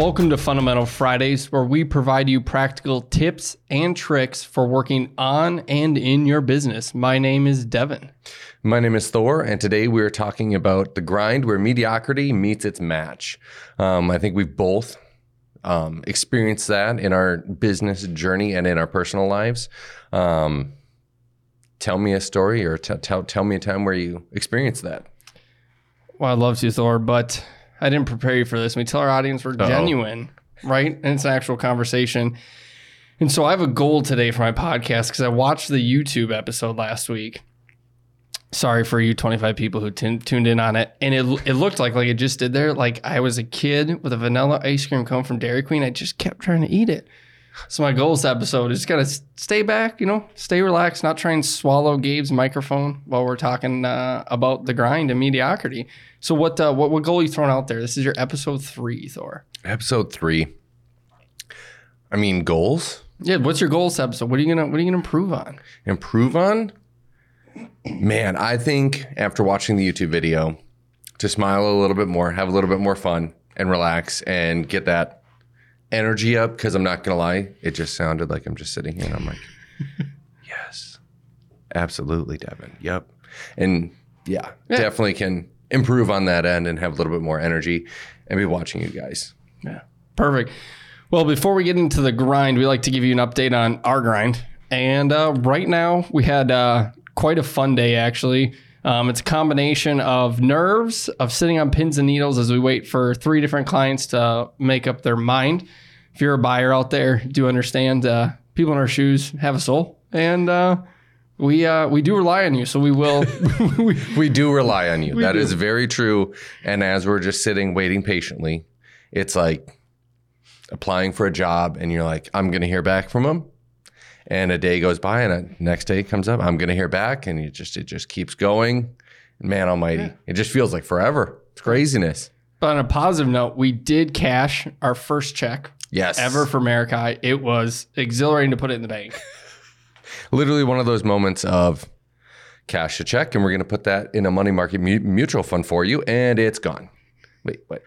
Welcome to Fundamental Fridays, where we provide you practical tips and tricks for working on and in your business. My name is Devin. My name is Thor, and today we are talking about the grind where mediocrity meets its match. Um, I think we've both um, experienced that in our business journey and in our personal lives. Um, tell me a story or t- tell, tell me a time where you experienced that. Well, I'd love to, Thor, but I didn't prepare you for this. We tell our audience we're Uh-oh. genuine, right? And it's an actual conversation. And so I have a goal today for my podcast because I watched the YouTube episode last week. Sorry for you 25 people who tun- tuned in on it. And it, it looked like, like it just did there, like I was a kid with a vanilla ice cream cone from Dairy Queen. I just kept trying to eat it. So my goal this episode is just gotta stay back, you know, stay relaxed, not try and swallow Gabe's microphone while we're talking uh, about the grind and mediocrity. So what uh, what what goal are you throwing out there? This is your episode three, Thor. Episode three. I mean, goals? Yeah, what's your goals episode? What are you gonna what are you gonna improve on? Improve on? Man, I think after watching the YouTube video, to smile a little bit more, have a little bit more fun, and relax and get that energy up. Because I'm not going to lie, it just sounded like I'm just sitting here and I'm like, yes, absolutely, Devin. Yep. And yeah, definitely can improve on that end and have a little bit more energy and be watching you guys. Yeah. Perfect. Well, before we get into the grind, we like to give you an update on our grind. And uh, right now, we had uh, quite a fun day, actually. Um, it's a combination of nerves, of sitting on pins and needles as we wait for three different clients to make up their mind. If you're a buyer out there, do understand uh, people in our shoes have a soul. And uh, we uh, we do rely on you, so we will. we, We do rely on you. That do. is very true. And as we're just sitting waiting patiently, it's like applying for a job and you're like, I'm going to hear back from them. And a day goes by and a next day comes up, I'm going to hear back. And you just, it just keeps going. Man almighty. It just feels like forever. It's craziness. but on a positive note, we did cash our first check Yes. ever for Marikai. It was exhilarating to put it in the bank. Literally one of those moments of cash a check and we're going to put that in a money market mu- mutual fund for you and it's gone. Wait, wait.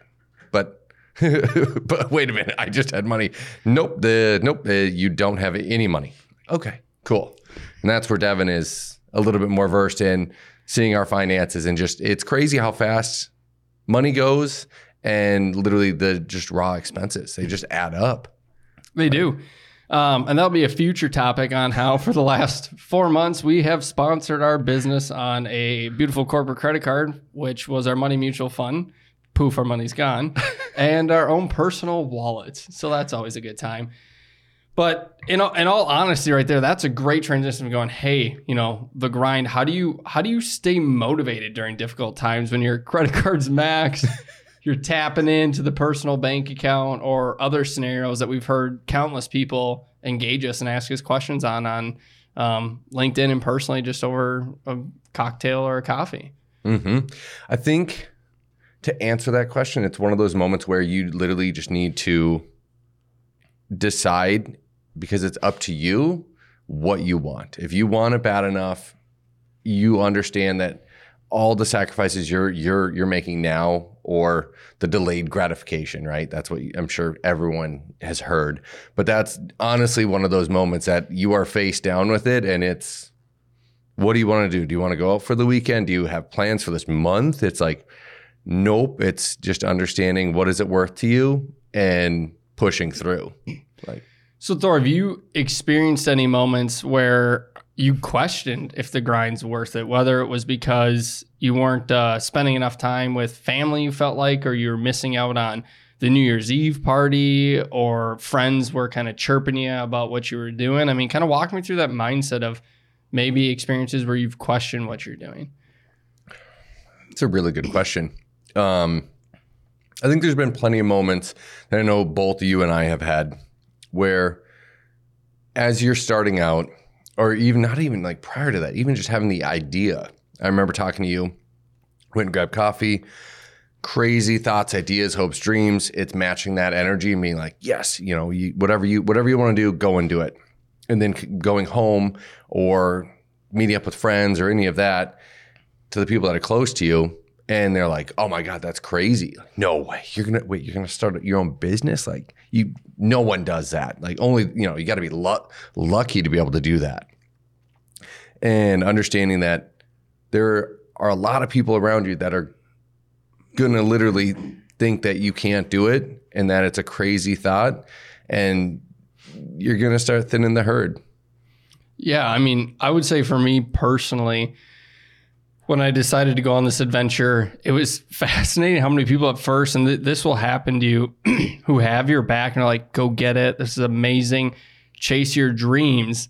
But but wait a minute, I just had money. Nope, the nope, uh, you don't have any money. Okay, cool. And that's where Devin is a little bit more versed in seeing our finances and just it's crazy how fast money goes and literally the just raw expenses. They just add up. They do. Um, and that'll be a future topic on how, for the last four months, we have sponsored our business on a beautiful corporate credit card, which was our money mutual fund. Poof, our money's gone, and our own personal wallets. So that's always a good time. But in all, in all honesty, right there, that's a great transition. Of going, hey, you know, the grind. How do you how do you stay motivated during difficult times when your credit card's max? you're tapping into the personal bank account or other scenarios that we've heard countless people engage us and ask us questions on on um, LinkedIn and personally just over a cocktail or a coffee. hmm I think to answer that question, it's one of those moments where you literally just need to decide because it's up to you what you want. If you want it bad enough, you understand that all the sacrifices you're you're you're making now or the delayed gratification, right? That's what I'm sure everyone has heard. But that's honestly one of those moments that you are face down with it and it's what do you want to do? Do you want to go out for the weekend? Do you have plans for this month? It's like, nope. It's just understanding what is it worth to you and pushing through. Like, So Thor, have you experienced any moments where you questioned if the grind's worth it, whether it was because you weren't uh, spending enough time with family you felt like, or you were missing out on the New Year's Eve party, or friends were kind of chirping you about what you were doing? I mean, kind of walk me through that mindset of maybe experiences where you've questioned what you're doing. it's a really good question. Um, I think there's been plenty of moments that I know both you and I have had where, as you're starting out, or even not even like prior to that, even just having the idea. I remember talking to you, went and grabbed coffee, crazy thoughts, ideas, hopes, dreams. It's matching that energy and being like, yes, you know, you, whatever you whatever you want to do, go and do it. And then going home or meeting up with friends or any of that to the people that are close to you and they're like, "Oh my god, that's crazy! No way! You're gonna wait. You're gonna start your own business? Like you? No one does that. Like only you know. You got to be luck, lucky to be able to do that." And understanding that there are a lot of people around you that are gonna literally think that you can't do it and that it's a crazy thought, and you're gonna start thinning the herd. Yeah, I mean, I would say for me personally when I decided to go on this adventure, it was fascinating how many people at first, and th- this will happen to you, who have your back and are like, go get it. This is amazing. Chase your dreams.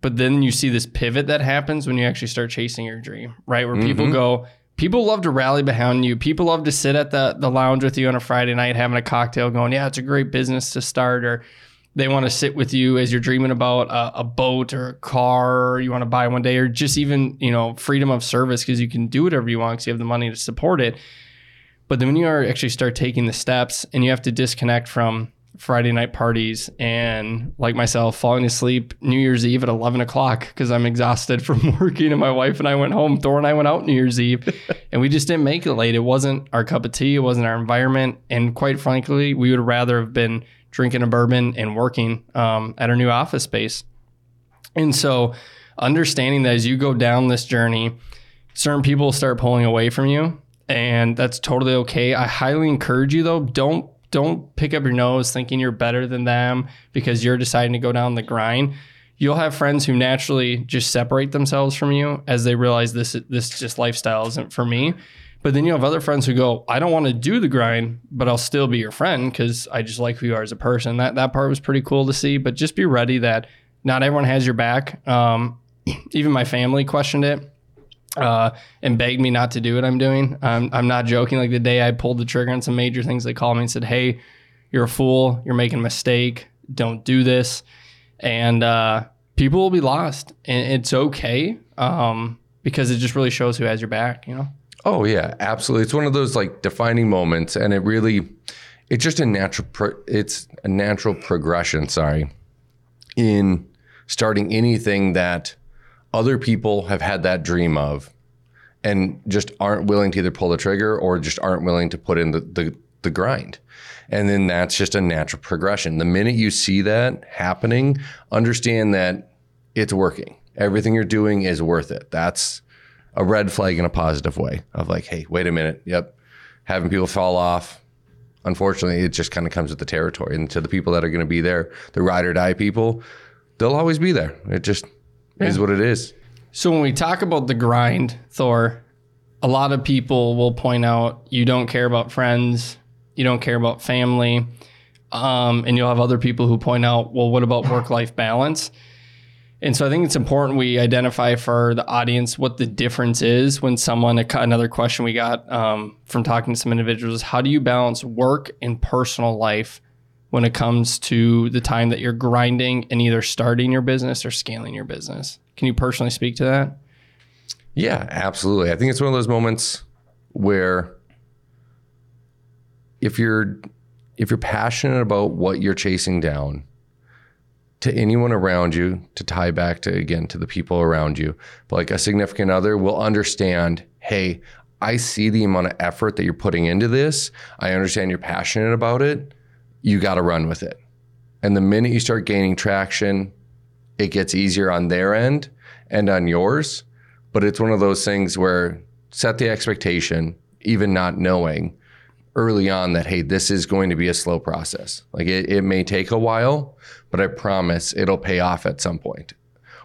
But then you see this pivot that happens when you actually start chasing your dream, right? Where people mm-hmm. go, people love to rally behind you. People love to sit at the, the lounge with you on a Friday night having a cocktail going, yeah, it's a great business to start. Or they want to sit with you as you're dreaming about a, a boat or a car you want to buy one day or just even you know freedom of service because you can do whatever you want because you have the money to support it. But then when you are actually start taking the steps and you have to disconnect from friday night parties and like myself falling asleep new year's eve at 11 o'clock because i'm exhausted from working and my wife and i went home thor and i went out new year's eve. And we just didn't make it late. It wasn't our cup of tea. It wasn't our environment. And quite frankly we would rather have been drinking a bourbon and working um, at our new office space. And so, understanding that as you go down this journey, certain people start pulling away from you, and that's totally okay. I highly encourage you though, don't don't pick up your nose thinking you're better than them because you're deciding to go down the grind. You'll have friends who naturally just separate themselves from you as they realize this this just lifestyle isn't for me. But then you have other friends who go, I don't want to do the grind, but I'll still be your friend because I just like who you are as a person. That that part was pretty cool to see. But just be ready that not everyone has your back. Um, even my family questioned it uh, and begged me not to do what I'm doing. Um, I'm not joking. Like the day I pulled the trigger on some major things, they called me and said, "Hey, you're a fool. You're making a mistake. Don't do this." And uh, people will be lost, and it's okay um, because it just really shows who has your back. You know. Oh yeah, absolutely. It's one of those like defining moments, and it really, it's just a natural. Pro- it's a natural progression. Sorry, in starting anything that other people have had that dream of, and just aren't willing to either pull the trigger or just aren't willing to put in the the, the grind. And then that's just a natural progression. The minute you see that happening, understand that it's working. Everything you're doing is worth it. That's a red flag in a positive way of like, hey, wait a minute. Yep. Having people fall off. Unfortunately, it just kind of comes with the territory. And to the people that are going to be there, the ride or die people, they'll always be there. It just yeah. is what it is. So when we talk about the grind, Thor, a lot of people will point out you don't care about friends, you don't care about family. Um, and you'll have other people who point out, well, what about work life balance? And so I think it's important we identify for the audience what the difference is when someone, another question we got um, from talking to some individuals, how do you balance work and personal life when it comes to the time that you're grinding and either starting your business or scaling your business? Can you personally speak to that? Yeah, absolutely. I think it's one of those moments where if you're if you're passionate about what you're chasing down, to anyone around you to tie back to again to the people around you but like a significant other will understand hey i see the amount of effort that you're putting into this. I understand you're passionate about it. You got to run with it. And the minute you start gaining traction it gets easier on their end and on yours but it's one of those things where set the expectation even not knowing early on that hey this is going to be a slow process. Like it, it may take a while but i promise it'll pay off at some point.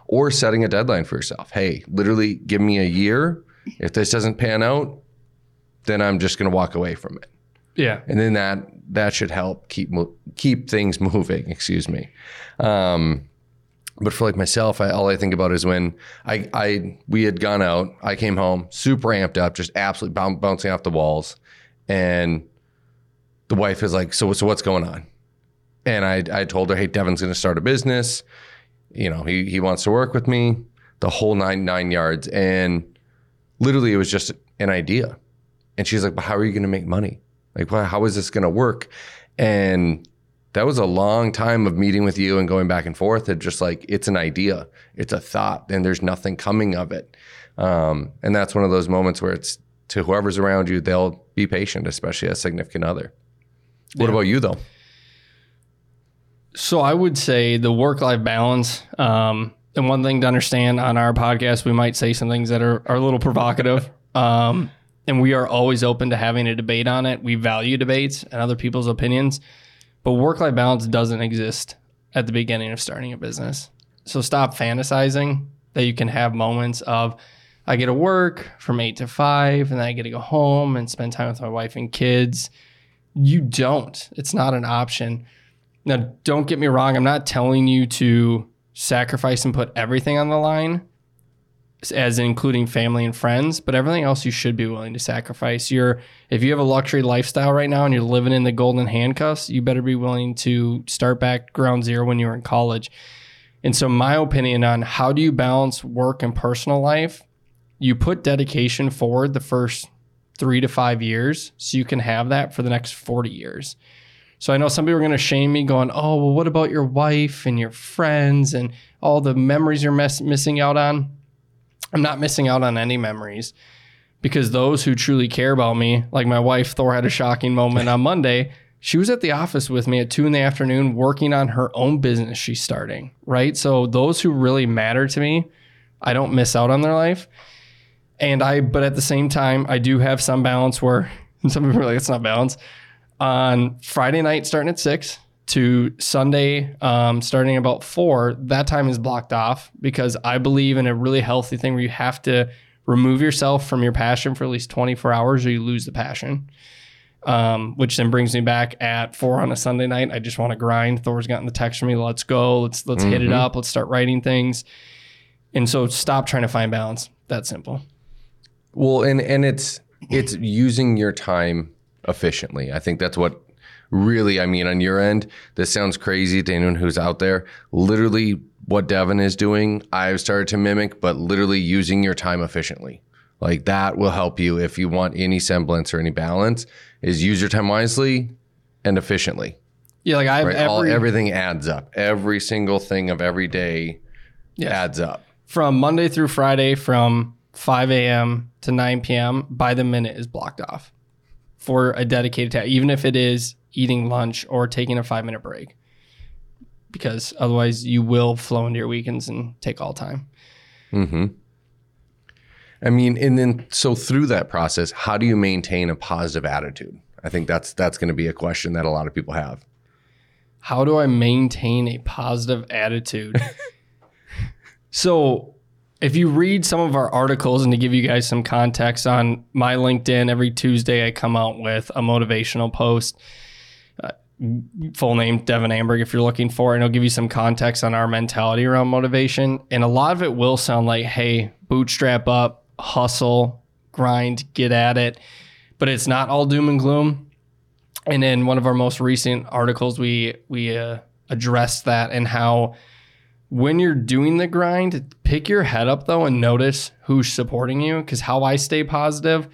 Or setting a deadline for yourself. Hey literally give me a year. If this doesn't pan out then i'm just going to walk away from it. Yeah. And then that that should help keep keep things moving excuse me. Um, but for like myself, I, all I think about is when I, I we had gone out. I came home super amped up, just absolutely bouncing off the walls. And the wife is like, so so what's going on? And I I told her, hey, Devin's going to start a business. You know, he he wants to work with me, the whole nine nine yards, and literally it was just an idea. And she's like, but how are you going to make money? Like, well, how is this going to work? And that was a long time of meeting with you and going back and forth. And just like it's an idea, it's a thought, and there's nothing coming of it. Um, and that's one of those moments where it's to whoever's around you, they'll be patient, especially a significant other. What Yeah. about you though? So I would say the work life balance. Um, and one thing to understand on our podcast, we might say some things that are, are a little provocative. Um, and we are always open to having a debate on it. We value debates and other people's opinions, but work life balance doesn't exist at the beginning of starting a business. So stop fantasizing that you can have moments of, I get to work from eight to five, and then I get to go home and spend time with my wife and kids. You don't. It's not an option. Now, don't get me wrong. I'm not telling you to sacrifice and put everything on the line, as including family and friends, but everything else you should be willing to sacrifice. You're, if you have a luxury lifestyle right now and you're living in the golden handcuffs, you better be willing to start back ground zero when you were in college. And so, my opinion on how do you balance work and personal life, you put dedication forward the first three to five years so you can have that for the next 40 years. So I know some people are going to shame me, going, "Oh, well, what about your wife and your friends and all the memories you're mess- missing out on?" I'm not missing out on any memories because those who truly care about me, like my wife, Thor had a shocking moment on Monday. She was at the office with me at two in the afternoon working on her own business she's starting, right? So those who really matter to me, I don't miss out on their life. And I, but at the same time, I do have some balance where some people are like, it's not balance on Friday night starting at six to Sunday um, starting about four, that time is blocked off because I believe in a really healthy thing where you have to remove yourself from your passion for at least 24 hours or you lose the passion. Um, which then brings me back at four on a Sunday night. I just want to grind. Thor's gotten the text from me. Let's go. Let's let's hit it up. Let's start writing things. And so stop trying to find balance. That simple. Well, and and it's it's using your time efficiently. I think that's what really I mean on your end. This sounds crazy to anyone who's out there. Literally what Devin is doing, I've started to mimic, but literally using your time efficiently. Like that will help you if you want any semblance or any balance is use your time wisely and efficiently. Yeah, like I have Right? All, everything adds up. Every single thing of every day Yes. adds up. from Monday through Friday from 5 a.m. to 9 p.m. by the minute is blocked off for a dedicated task, even if it is eating lunch or taking a five minute break, because otherwise you will flow into your weekends and take all time. Hmm. I mean, and then so through that process, how do you maintain a positive attitude? I think that's that's going to be a question that a lot of people have. How do I maintain a positive attitude? so, if you read some of our articles and to give you guys some context on my LinkedIn, every Tuesday I come out with a motivational post. Uh, full name Devin Amberg, if you're looking for it, and it'll give you some context on our mentality around motivation. And a lot of it will sound like, hey, bootstrap up, hustle, grind, get at it. But it's not all doom and gloom and in one of our most recent articles we we uh, addressed that and how when you're doing the grind pick your head up though and notice who's supporting you because how i stay positive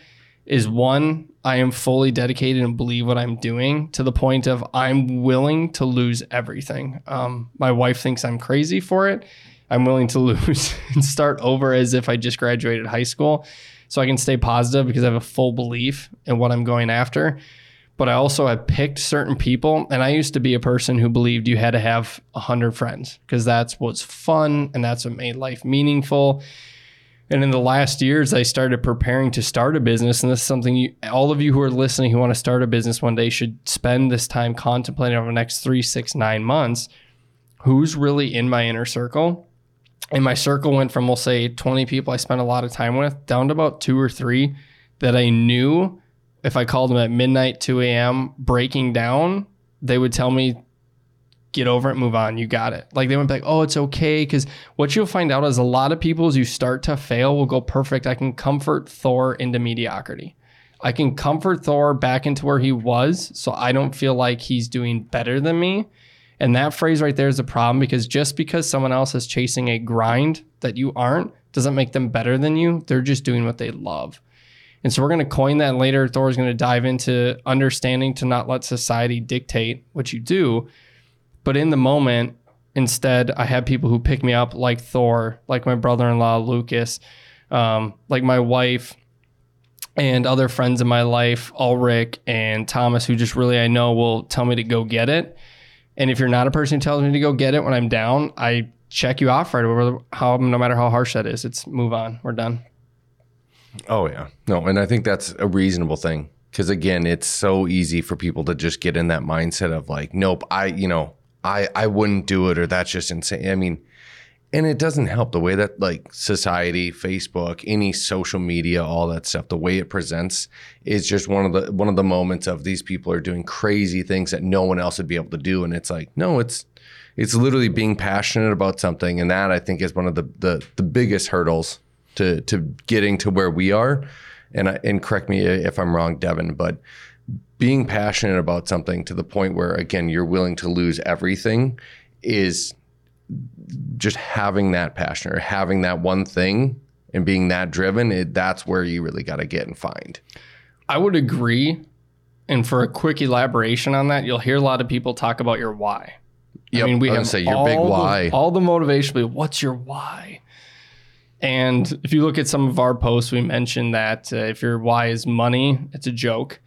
is one i am fully dedicated and believe what i'm doing to the point of i'm willing to lose everything. Um, my wife thinks i'm crazy for it. I'm willing to lose and start over as if i just graduated high school so i can stay positive because i have a full belief in what i'm going after but I also have picked certain people. And I used to be a person who believed you had to have 100 friends because that's what's fun and that's what made life meaningful. And in the last years, I started preparing to start a business. And this is something you, all of you who are listening who want to start a business one day should spend this time contemplating over the next three, six, nine months. Who's really in my inner circle? And my circle went from, we'll say, 20 people I spent a lot of time with down to about two or three that I knew if I called them at midnight, 2 a.m., breaking down, they would tell me, get over it, move on, you got it. Like they would be like, oh, it's okay. Because what you'll find out is a lot of people, as you start to fail, will go perfect. I can comfort Thor into mediocrity. I can comfort Thor back into where he was. So I don't feel like he's doing better than me. And that phrase right there is a problem because just because someone else is chasing a grind that you aren't doesn't make them better than you. They're just doing what they love. And so we're going to coin that later. Thor's going to dive into understanding to not let society dictate what you do. But in the moment, instead, I have people who pick me up like Thor, like my brother in law, Lucas, um, like my wife, and other friends in my life, Ulrich and Thomas, who just really I know will tell me to go get it. And if you're not a person who tells me to go get it when I'm down, I check you off right away. How no matter how harsh that is, it's move on. We're done. Oh yeah, no, and I think that's a reasonable thing because again, it's so easy for people to just get in that mindset of like, nope, I, you know, I, I wouldn't do it, or that's just insane. I mean, and it doesn't help the way that like society, Facebook, any social media, all that stuff, the way it presents is just one of the one of the moments of these people are doing crazy things that no one else would be able to do, and it's like, no, it's it's literally being passionate about something, and that I think is one of the the, the biggest hurdles to to getting to where we are. And I, and correct me if I'm wrong, Devin, but being passionate about something to the point where again you're willing to lose everything is just having that passion or having that one thing and being that driven. It, that's where you really got to get and find. I would agree. And for a quick elaboration on that, you'll hear a lot of people talk about your why. Yep, I mean, we I have say your big the- why. all the motivation. But what's your why? And if you look at some of our posts, we mentioned that uh, if your why is money, it's a joke.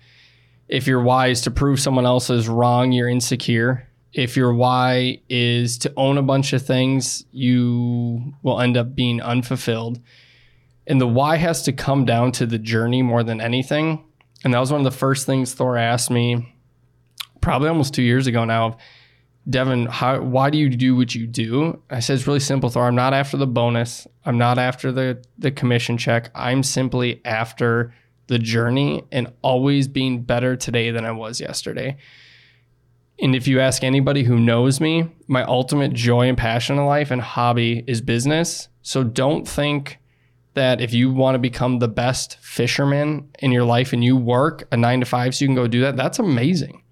If your why is to prove someone else is wrong, you're insecure. If your why is to own a bunch of things, you will end up being unfulfilled. And the why has to come down to the journey more than anything. And that was one of the first things Thor asked me probably almost two years ago now. Devin, how, why do you do what you do? I said, it's really simple, Thor. I'm not after the bonus. I'm not after the, the commission check. I'm simply after the journey and always being better today than I was yesterday. And if you ask anybody who knows me, my ultimate joy and passion in life and hobby is business. So don't think that if you want to become the best fisherman in your life and you work a nine to five so you can go do that, that's amazing.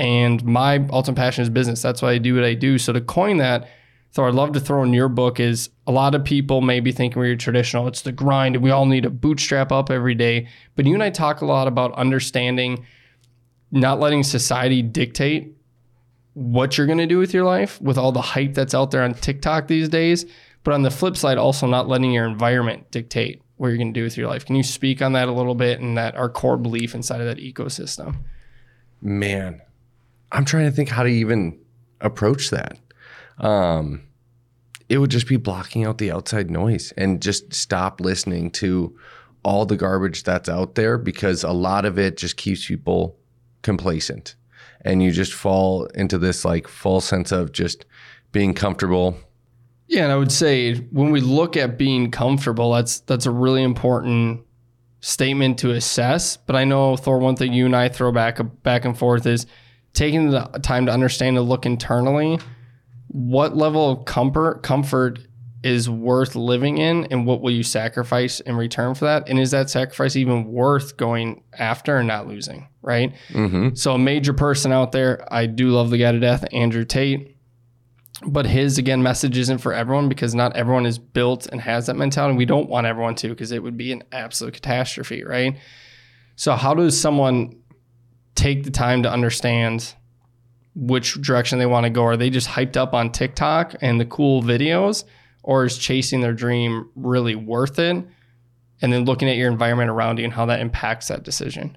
And my ultimate passion is business. That's why I do what I do. So to coin that, so I'd love to throw in your book is a lot of people may be thinking we're traditional. It's the grind we all need to bootstrap up every day. But you and I talk a lot about understanding not letting society dictate what you're going to do with your life with all the hype that's out there on TikTok these days. But on the flip side, also not letting your environment dictate what you're going to do with your life. Can you speak on that a little bit and that our core belief inside of that ecosystem? Man, I'm trying to think how to even approach that. Um, it would just be blocking out the outside noise and just stop listening to all the garbage that's out there because a lot of it just keeps people complacent and you just fall into this like false sense of just being comfortable Yeah, and I would say when we look at being comfortable, that's that's a really important statement to assess. But I know Thor, one thing you and I throw back back and forth is taking the time to understand and look internally. What level of comfort comfort is worth living in, and what will you sacrifice in return for that? And is that sacrifice even worth going after and not losing? Right. mm-hmm. So a major person out there, I do love the guy to death, Andrew Tate. But his again message isn't for everyone because not everyone is built and has that mentality. We don't want everyone to because it would be an absolute catastrophe, right? So how does someone take the time to understand which direction they want to go? Are they just hyped up on TikTok and the cool videos, or is chasing their dream really worth it? And then looking at your environment around you and how that impacts that decision.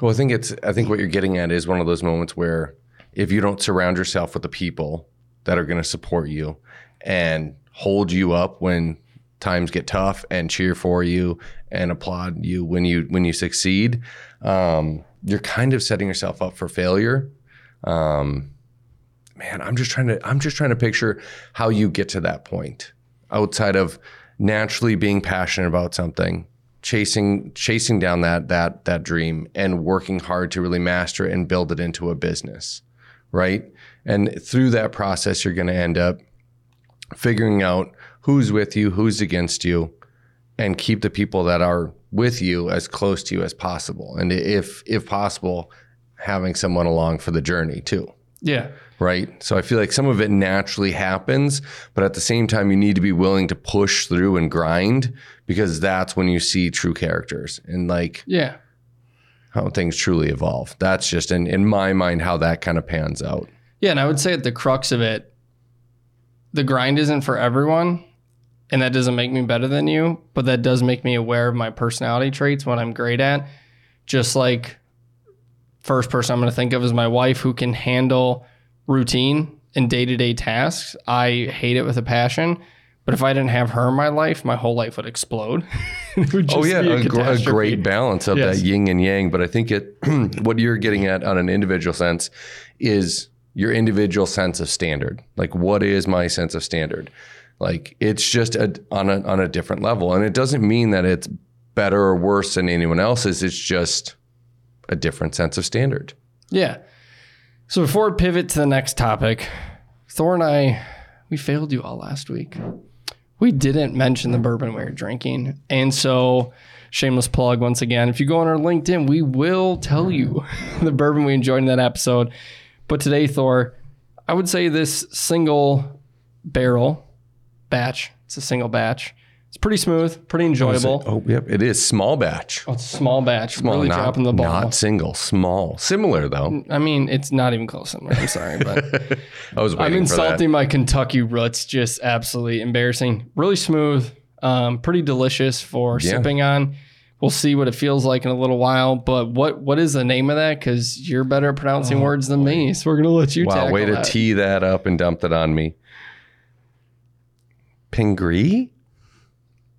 Well, I think it's I think what you're getting at is one of those moments where if you don't surround yourself with the people that are going to support you and hold you up when times get tough and cheer for you and applaud you when you when you succeed, um, you're kind of setting yourself up for failure. Um, man, I'm just trying to I'm just trying to picture how you get to that point outside of naturally being passionate about something chasing chasing down that that that dream and working hard to really master it and build it into a business right and through that process you're going to end up figuring out who's with you who's against you and keep the people that are with you as close to you as possible and if if possible having someone along for the journey too Yeah. right? So I feel like some of it naturally happens, but at the same time, you need to be willing to push through and grind because that's when you see true characters and like Yeah. how things truly evolve. That's just in, in my mind how that kind of pans out. Yeah, and I would say at the crux of it, the grind isn't for everyone. And that doesn't make me better than you, but that does make me aware of my personality traits, what I'm great at. Just like first person I'm going to think of is my wife who can handle routine and day-to-day tasks. I hate it with a passion. But if I didn't have her in my life, my whole life would explode. Would Oh yeah, a, gr- a great balance of Yes. that yin and yang. But I think it, what you're getting at on an individual sense, is your individual sense of standard. Like, what is my sense of standard? Like, it's just a, on a on a different level, and it doesn't mean that it's better or worse than anyone else's. It's just a different sense of standard. Yeah. So before we pivot to the next topic, Thor and I, we failed you all last week. We didn't mention the bourbon we were drinking. And so, shameless plug once again. If you go on our LinkedIn, we will tell you the bourbon we enjoyed in that episode. But today, Thor, I would say this single barrel batch, it's a single batch. It's pretty smooth, pretty enjoyable. Oh, yep, it is small batch. Oh, it's small batch, really not, dropping the ball. Not single, small. Similar though. I mean, it's not even close. similar. I'm sorry, but I was I'm waiting for that. insulting my Kentucky roots. Just absolutely embarrassing. Really smooth, um, pretty delicious for Yeah. sipping on. We'll see what it feels like in a little while. But what what is the name of that? Because you're better at pronouncing words than me, so we're gonna let you Oh, Wow, way to that. tee that up and dump it on me. Pingree?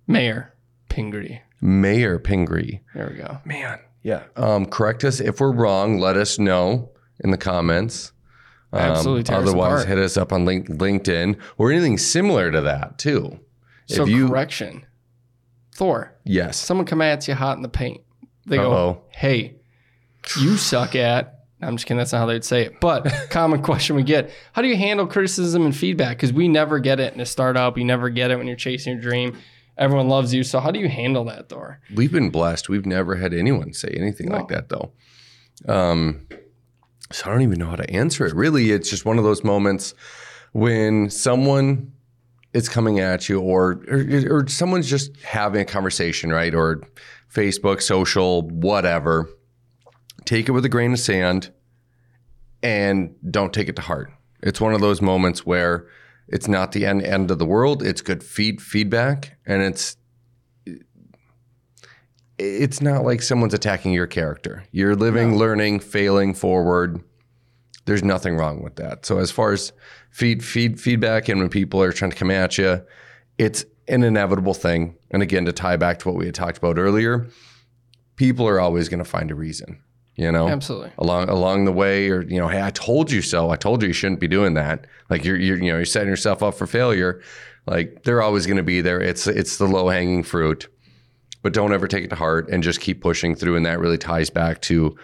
Mayor Pingree. Mayor Pingree. There we go. Man, yeah. Um, correct us if we're wrong. Let us know in the comments. Um, Absolutely tear us Otherwise, hit us up on link- LinkedIn or anything similar to that too. So if you, correction, Thor. yes, Someone come at you hot in the paint. They Uh-oh. go, "Hey, you suck at." I'm just kidding. That's not how they'd say it. But common question we get: How do you handle criticism and feedback? Because we never get it in a startup. You never get it when you're chasing your dream. Everyone loves you. So how do you handle that, Thor? we've been blessed. We've never had anyone say anything like that though. Um, so I don't even know how to answer it. Really, it's just one of those moments when someone is coming at you, or or, or someone's just having a conversation, right? Or Facebook, social, whatever. Take it with a grain of sand, and don't take it to heart. It's one of those moments where it's not the end end of the world. It's good feed feedback, and it's it's not like someone's attacking your character. You're living, learning, failing forward. There's nothing wrong with that. So as far as feed feed feedback and when people are trying to come at you, it's an inevitable thing. And again, to tie back to what we had talked about earlier, people are always going to find a reason. You know, Absolutely. along along the way, or you know, hey, I told you so. I told you you shouldn't be doing that. Like you're, you're you know, you're setting yourself up for failure. Like they're always going to be there. It's it's the low hanging fruit but don't ever take it to heart and just keep pushing through. And that really ties back to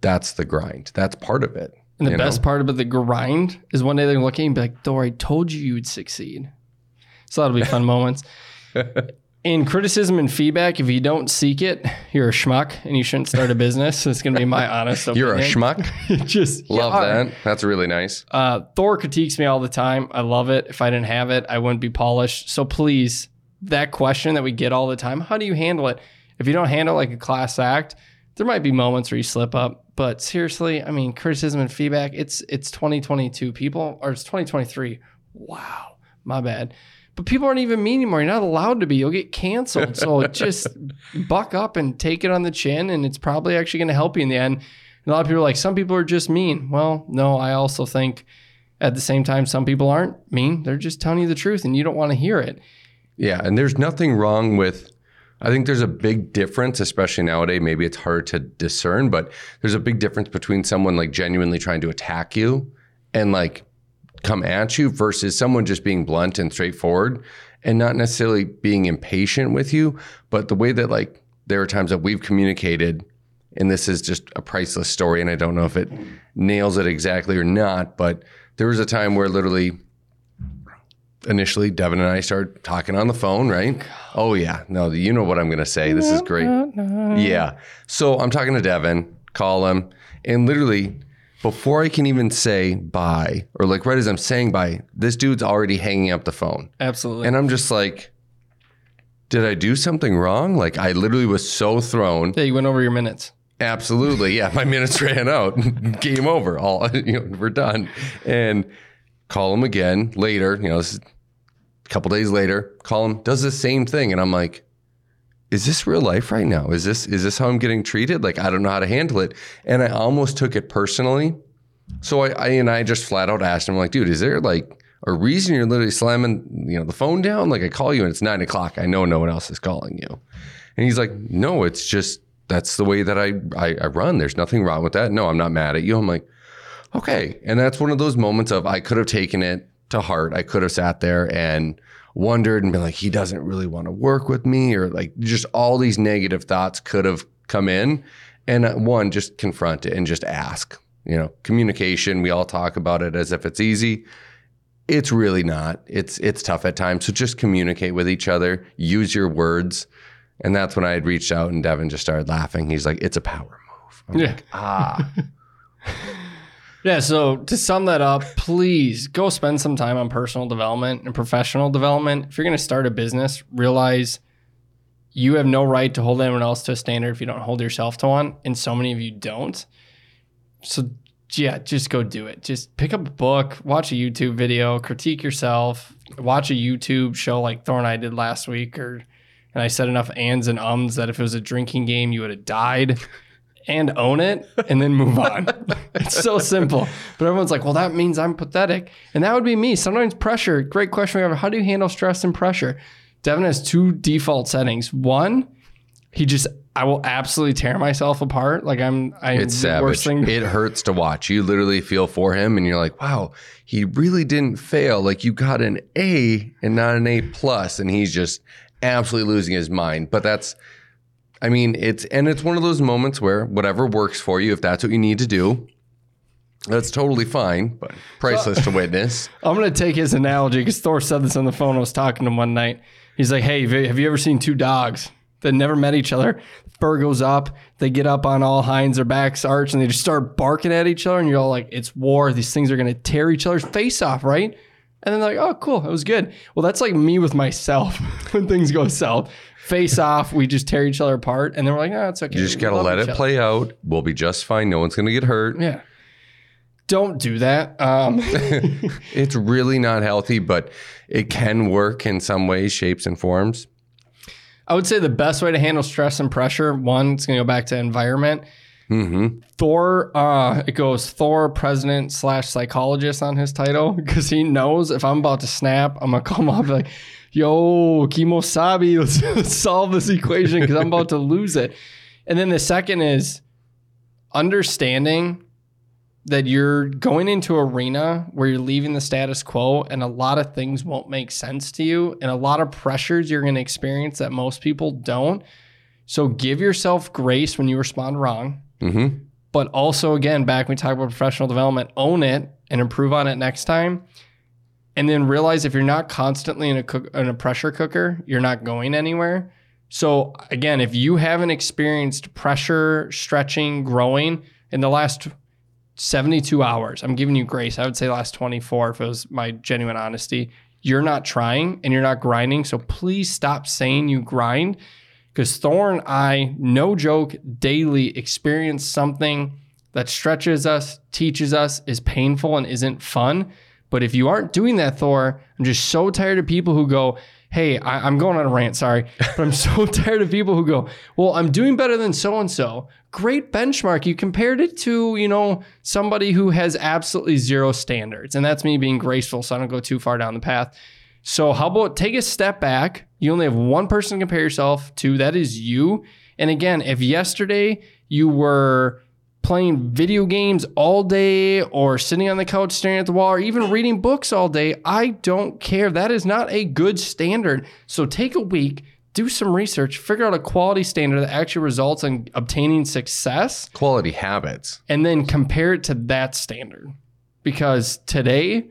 that's the grind. That's part of it. And the you know? best part about the grind is one day they're looking and be like, Thor, I told you you'd succeed. So that'll be fun moments. In criticism and feedback, if you don't seek it, you're a schmuck and you shouldn't start a business. It's going to be my honest opinion. You're a schmuck. Just Love that. That's really nice. Uh, Thor critiques me all the time. I love it. If I didn't have it, I wouldn't be polished. So please, that question that we get all the time, how do you handle it? If you don't handle it like a class act, there might be moments where you slip up. But seriously, I mean, criticism and feedback, it's it's 2022 people, or it's 2023. Wow, my bad. But people aren't even mean anymore. You're not allowed to be. You'll get canceled. So just buck up and take it on the chin, and it's probably actually going to help you in the end. And a lot of people are like, some people are just mean. Well, no, I also think at the same time, some people aren't mean. They're just telling you the truth, and you don't want to hear it. Yeah. And there's nothing wrong with, I think there's a big difference, especially nowadays. Maybe it's hard to discern, but there's a big difference between someone like genuinely trying to attack you and like come at you versus someone just being blunt and straightforward and not necessarily being impatient with you. But the way that like there are times that we've communicated, and this is just a priceless story, and I don't know if it nails it exactly or not, but there was a time where literally initially Devin and I started talking on the phone, right? Oh yeah. No, you know what I'm going to say. This is great. Mm-hmm. Yeah. So I'm talking to Devin, call him, and literally before I can even say bye or like right as I'm saying bye, this dude's already hanging up the phone. Absolutely. And I'm just like did I do something wrong? Like I literally was so thrown. yeah, you went over your minutes. Absolutely. Yeah, my minutes ran out. Game over. All you know, we're done. And call him again later. You know, A couple days later, call him, does the same thing. And I'm like, is this real life right now? Is this is this how I'm getting treated? Like I don't know how to handle it. And I almost took it personally. So I, I and I just flat out asked him, like, dude, is there like a reason you're literally slamming, you know, the phone down? Like I call you and it's nine o'clock. I know no one else is calling you. And he's like, no, it's just that's the way that I, I, I run. There's nothing wrong with that. No, I'm not mad at you. I'm like, okay. And that's one of those moments of I could have taken it to heart. I could have sat there and wondered and been like, he doesn't really want to work with me, or like just all these negative thoughts could have come in. And uh, one, just confront it and just ask. You know, communication, we all talk about it as if it's easy. It's really not. It's it's tough at times. So just communicate with each other, use your words. And that's when I had reached out and Devin just started laughing. He's like, it's a power move. I'm Yeah. like, ah. Yeah, so to sum that up, please go spend some time on personal development and professional development. If you're going to start a business, realize you have no right to hold anyone else to a standard if you don't hold yourself to one, and so many of you don't. So yeah, just go do it. Just pick up a book, watch a YouTube video, critique yourself, watch a YouTube show like Thor and I did last week, or and I said enough ands and ums that if it was a drinking game, you would have died. And own it and then move on. it's so simple. But everyone's like, well, that means I'm pathetic. And that would be me. Sometimes pressure, great question. we have, How do you handle stress and pressure? Devin has two default settings. One, he just I will absolutely tear myself apart. Like I'm I'm It's savage. thing. It hurts to watch. You literally feel for him and you're like, wow, he really didn't fail. Like you got an A and not an A plus, and he's just absolutely losing his mind. But that's I mean, it's and it's one of those moments where whatever works for you, if that's what you need to do, that's totally fine, but priceless to witness. I'm gonna take his analogy because Thor said this on the phone. I was talking to him one night. He's like, "Hey, have you ever seen two dogs that never met each other? Fur goes up, they get up on all hinds, their backs arch, and they just start barking at each other. And you're all like, it's war. These things are gonna tear each other's face off, right?" And then they're like, "Oh, cool, it was good." Well, that's like me with myself when things go south. Face off, we just tear each other apart, and then we're like, "Oh, it's okay." You just We gotta let it other." play out. We'll be just fine. No one's gonna get hurt. Yeah. Don't do that. Um, It's really not healthy, but it can work in some ways, shapes, and forms. I would say the best way to handle stress and pressure, one, it's going to go back to environment. Mm-hmm. Thor, uh, it goes Thor, president slash psychologist on his title because he knows if I'm about to snap, I'm going to come up like, yo, Kimosabi, let's, let's solve this equation because I'm about to lose it. And then the second is understanding that you're going into arena where you're leaving the status quo and a lot of things won't make sense to you and a lot of pressures you're going to experience that most people don't. So give yourself grace when you respond wrong. Mm-hmm. But also, again, back when we talk about professional development, own it and improve on it next time. And then realize if you're not constantly in a cook, in a pressure cooker, you're not going anywhere. So again, if you haven't experienced pressure, stretching, growing in the last 72 hours, I'm giving you grace. I would say last 24 if it was my genuine honesty. You're not trying and you're not grinding. So please stop saying you grind because Thor and I, no joke, daily experience something that stretches us, teaches us, is painful, and isn't fun. But if you aren't doing that, Thor, I'm just so tired of people who go, Hey, I, I'm going on a rant, sorry, but I'm so tired of people who go, Well, I'm doing better than so and so. Great benchmark. You compared it to, you know, somebody who has absolutely zero standards. And that's me being graceful, so I don't go too far down the path. So, how about take a step back? You only have one person to compare yourself to, that is you. And again, if yesterday you were playing video games all day or sitting on the couch staring at the wall or even reading books all day, I don't care. That is not a good standard. So, take a week, do some research, figure out a quality standard that actually results in obtaining success, Quality habits. and then compare it to that standard. Because today,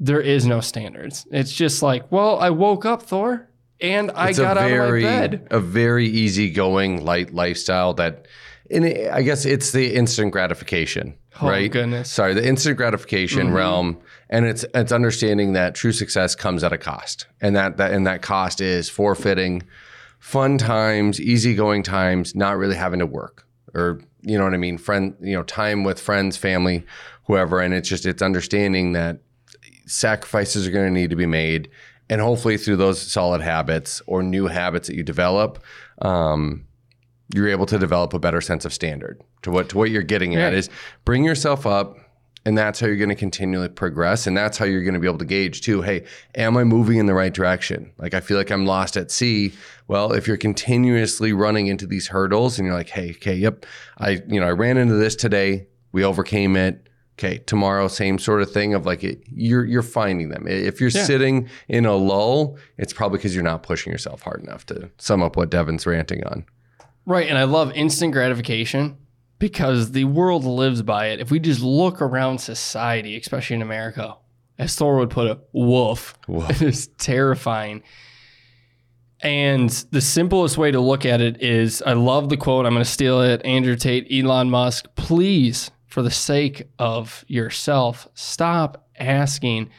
there is no standards. It's just like, well, I woke up, Thor, and I It's got out very, of my bed. A very easygoing, light lifestyle that, and it- I guess it's the instant gratification, Oh, right? goodness. Sorry, the instant gratification Mhm. realm, and it's it's understanding that true success comes at a cost, and that that and that cost is forfeiting fun times, easygoing times, not really having to work, or you know what I mean, friend, you know, time with friends, family, whoever, and it's just it's understanding that sacrifices are going to need to be made and hopefully through those solid habits or new habits that you develop, um, you're able to develop a better sense of standard. To what to what you're getting at is bring yourself up and that's how you're going to continually progress and that's how you're going to be able to gauge too hey am i moving in the right direction? Like i feel like i'm lost at sea. Well if you're continuously running into these hurdles and you're like hey okay yep i you know i ran into this today we overcame it okay tomorrow same sort of thing of like it, you're you're finding them. If you're Yeah. sitting in a lull it's probably because you're not pushing yourself hard enough to sum up what devin's ranting on Right. And I love instant gratification because the world lives by it. If we just look around society, especially in America, as Thor would put it, woof. Woof. It is terrifying. And the simplest way to look at it is I love the quote. I'm going to steal it. Andrew Tate, Elon Musk, please, for the sake of yourself, stop asking,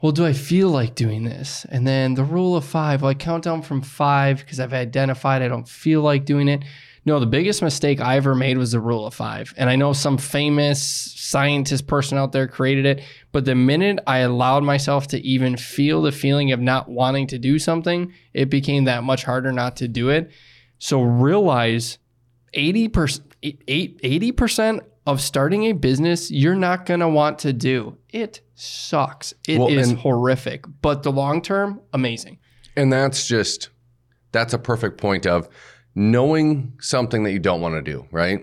well, do I feel like doing this? And then the rule of five, I count down from five because I've identified I don't feel like doing it. No, the biggest mistake I ever made was the rule of five. And I know some famous scientist person out there created it, but the minute I allowed myself to even feel the feeling of not wanting to do something, it became that much harder not to do it. So realize 80%, 80% of starting a business you're not going to want to do. It sucks. It is Well, and- horrific, but the long term, amazing. And that's just that's a perfect point of knowing something that you don't want to do, right?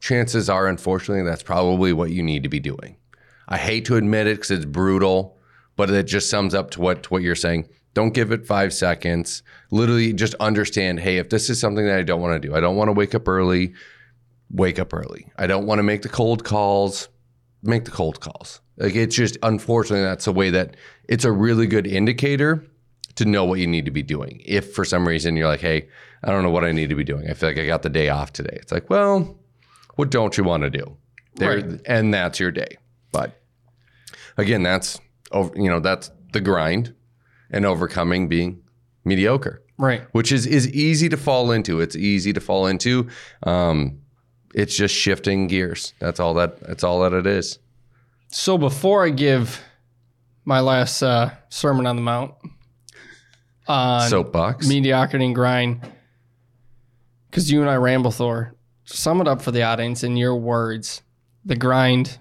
Chances are, unfortunately, that's probably what you need to be doing. I hate to admit it because it's brutal, but it just sums up to what to what you're saying. Don't give it five seconds. Literally, just understand. Hey, if this is something that I don't want to do, I don't want to wake up early. Wake up early. I don't want to make the cold calls. Make the cold calls. Like it's just unfortunately that's a way that it's a really good indicator to know what you need to be doing. If for some reason you're like, hey, I don't know what I need to be doing. I feel like I got the day off today. It's like, well, what don't you want to do? There, Right. and that's your day. But again, that's over. You know, that's the grind, and overcoming being mediocre, Right. which is is easy to fall into. It's easy to fall into. Um, it's just shifting gears. That's all that. That's all that it is. So before I give my last uh, sermon on the mount on Soapbox. mediocrity and grind, because you and I ramble, Thor, sum it up for the audience in your words. The grind,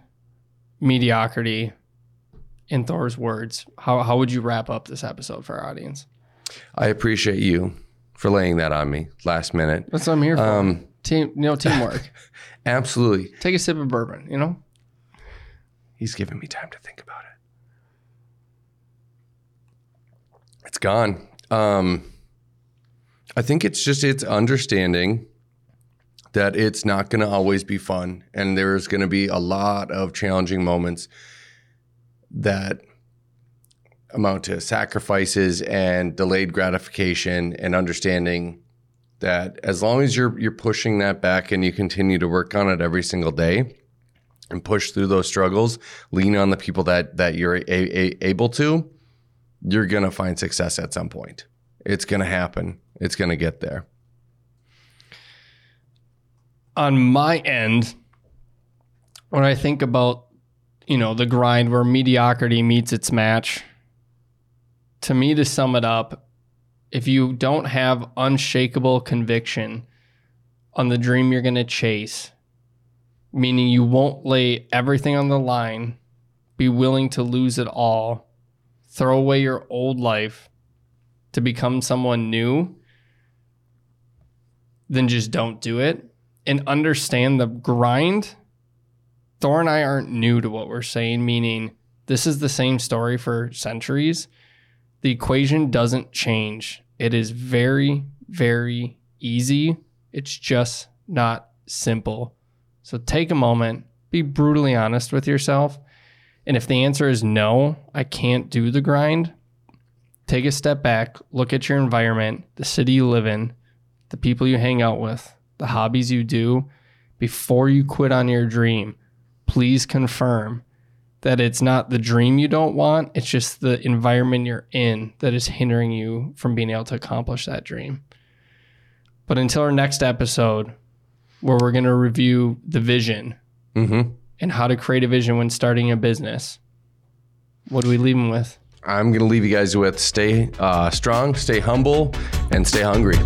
mediocrity, in Thor's words. How, how would you wrap up this episode for our audience? I appreciate you for laying that on me last minute. That's what I'm here for. Um, Team, you know, teamwork. absolutely. Take a sip of bourbon, you know? He's giving me time to think about it. It's gone. Um, I think it's just it's understanding that it's not going to always be fun, and there's going to be a lot of challenging moments that amount to sacrifices and delayed gratification, and understanding that as long as you're you're pushing that back and you continue to work on it every single day and push through those struggles, lean on the people that that you're a, a, able to, you're gonna find success at some point. It's gonna happen. It's gonna get there. on my end, when I think about, you know, the grind where mediocrity meets its match, to me, to sum it up, if you don't have unshakable conviction on the dream you're going to chase, meaning you won't lay everything on the line, be willing to lose it all, throw away your old life to become someone new, then just don't do it and understand the grind. Thor and I aren't new to what we're saying, meaning this is the same story for centuries. The equation doesn't change. It is very, very easy. It's just not simple. So take a moment, be brutally honest with yourself. And if the answer is no, I can't do the grind, take a step back, look at your environment, the city you live in, the people you hang out with, the hobbies you do, before you quit on your dream, please confirm that it's not the dream you don't want, it's just the environment you're in that is hindering you from being able to accomplish that dream. But until our next episode, where we're going to review the vision Mm-hmm. and how to create a vision when starting a business, what do we leave them with? I'm going to leave you guys with stay uh, strong, stay humble, and stay hungry.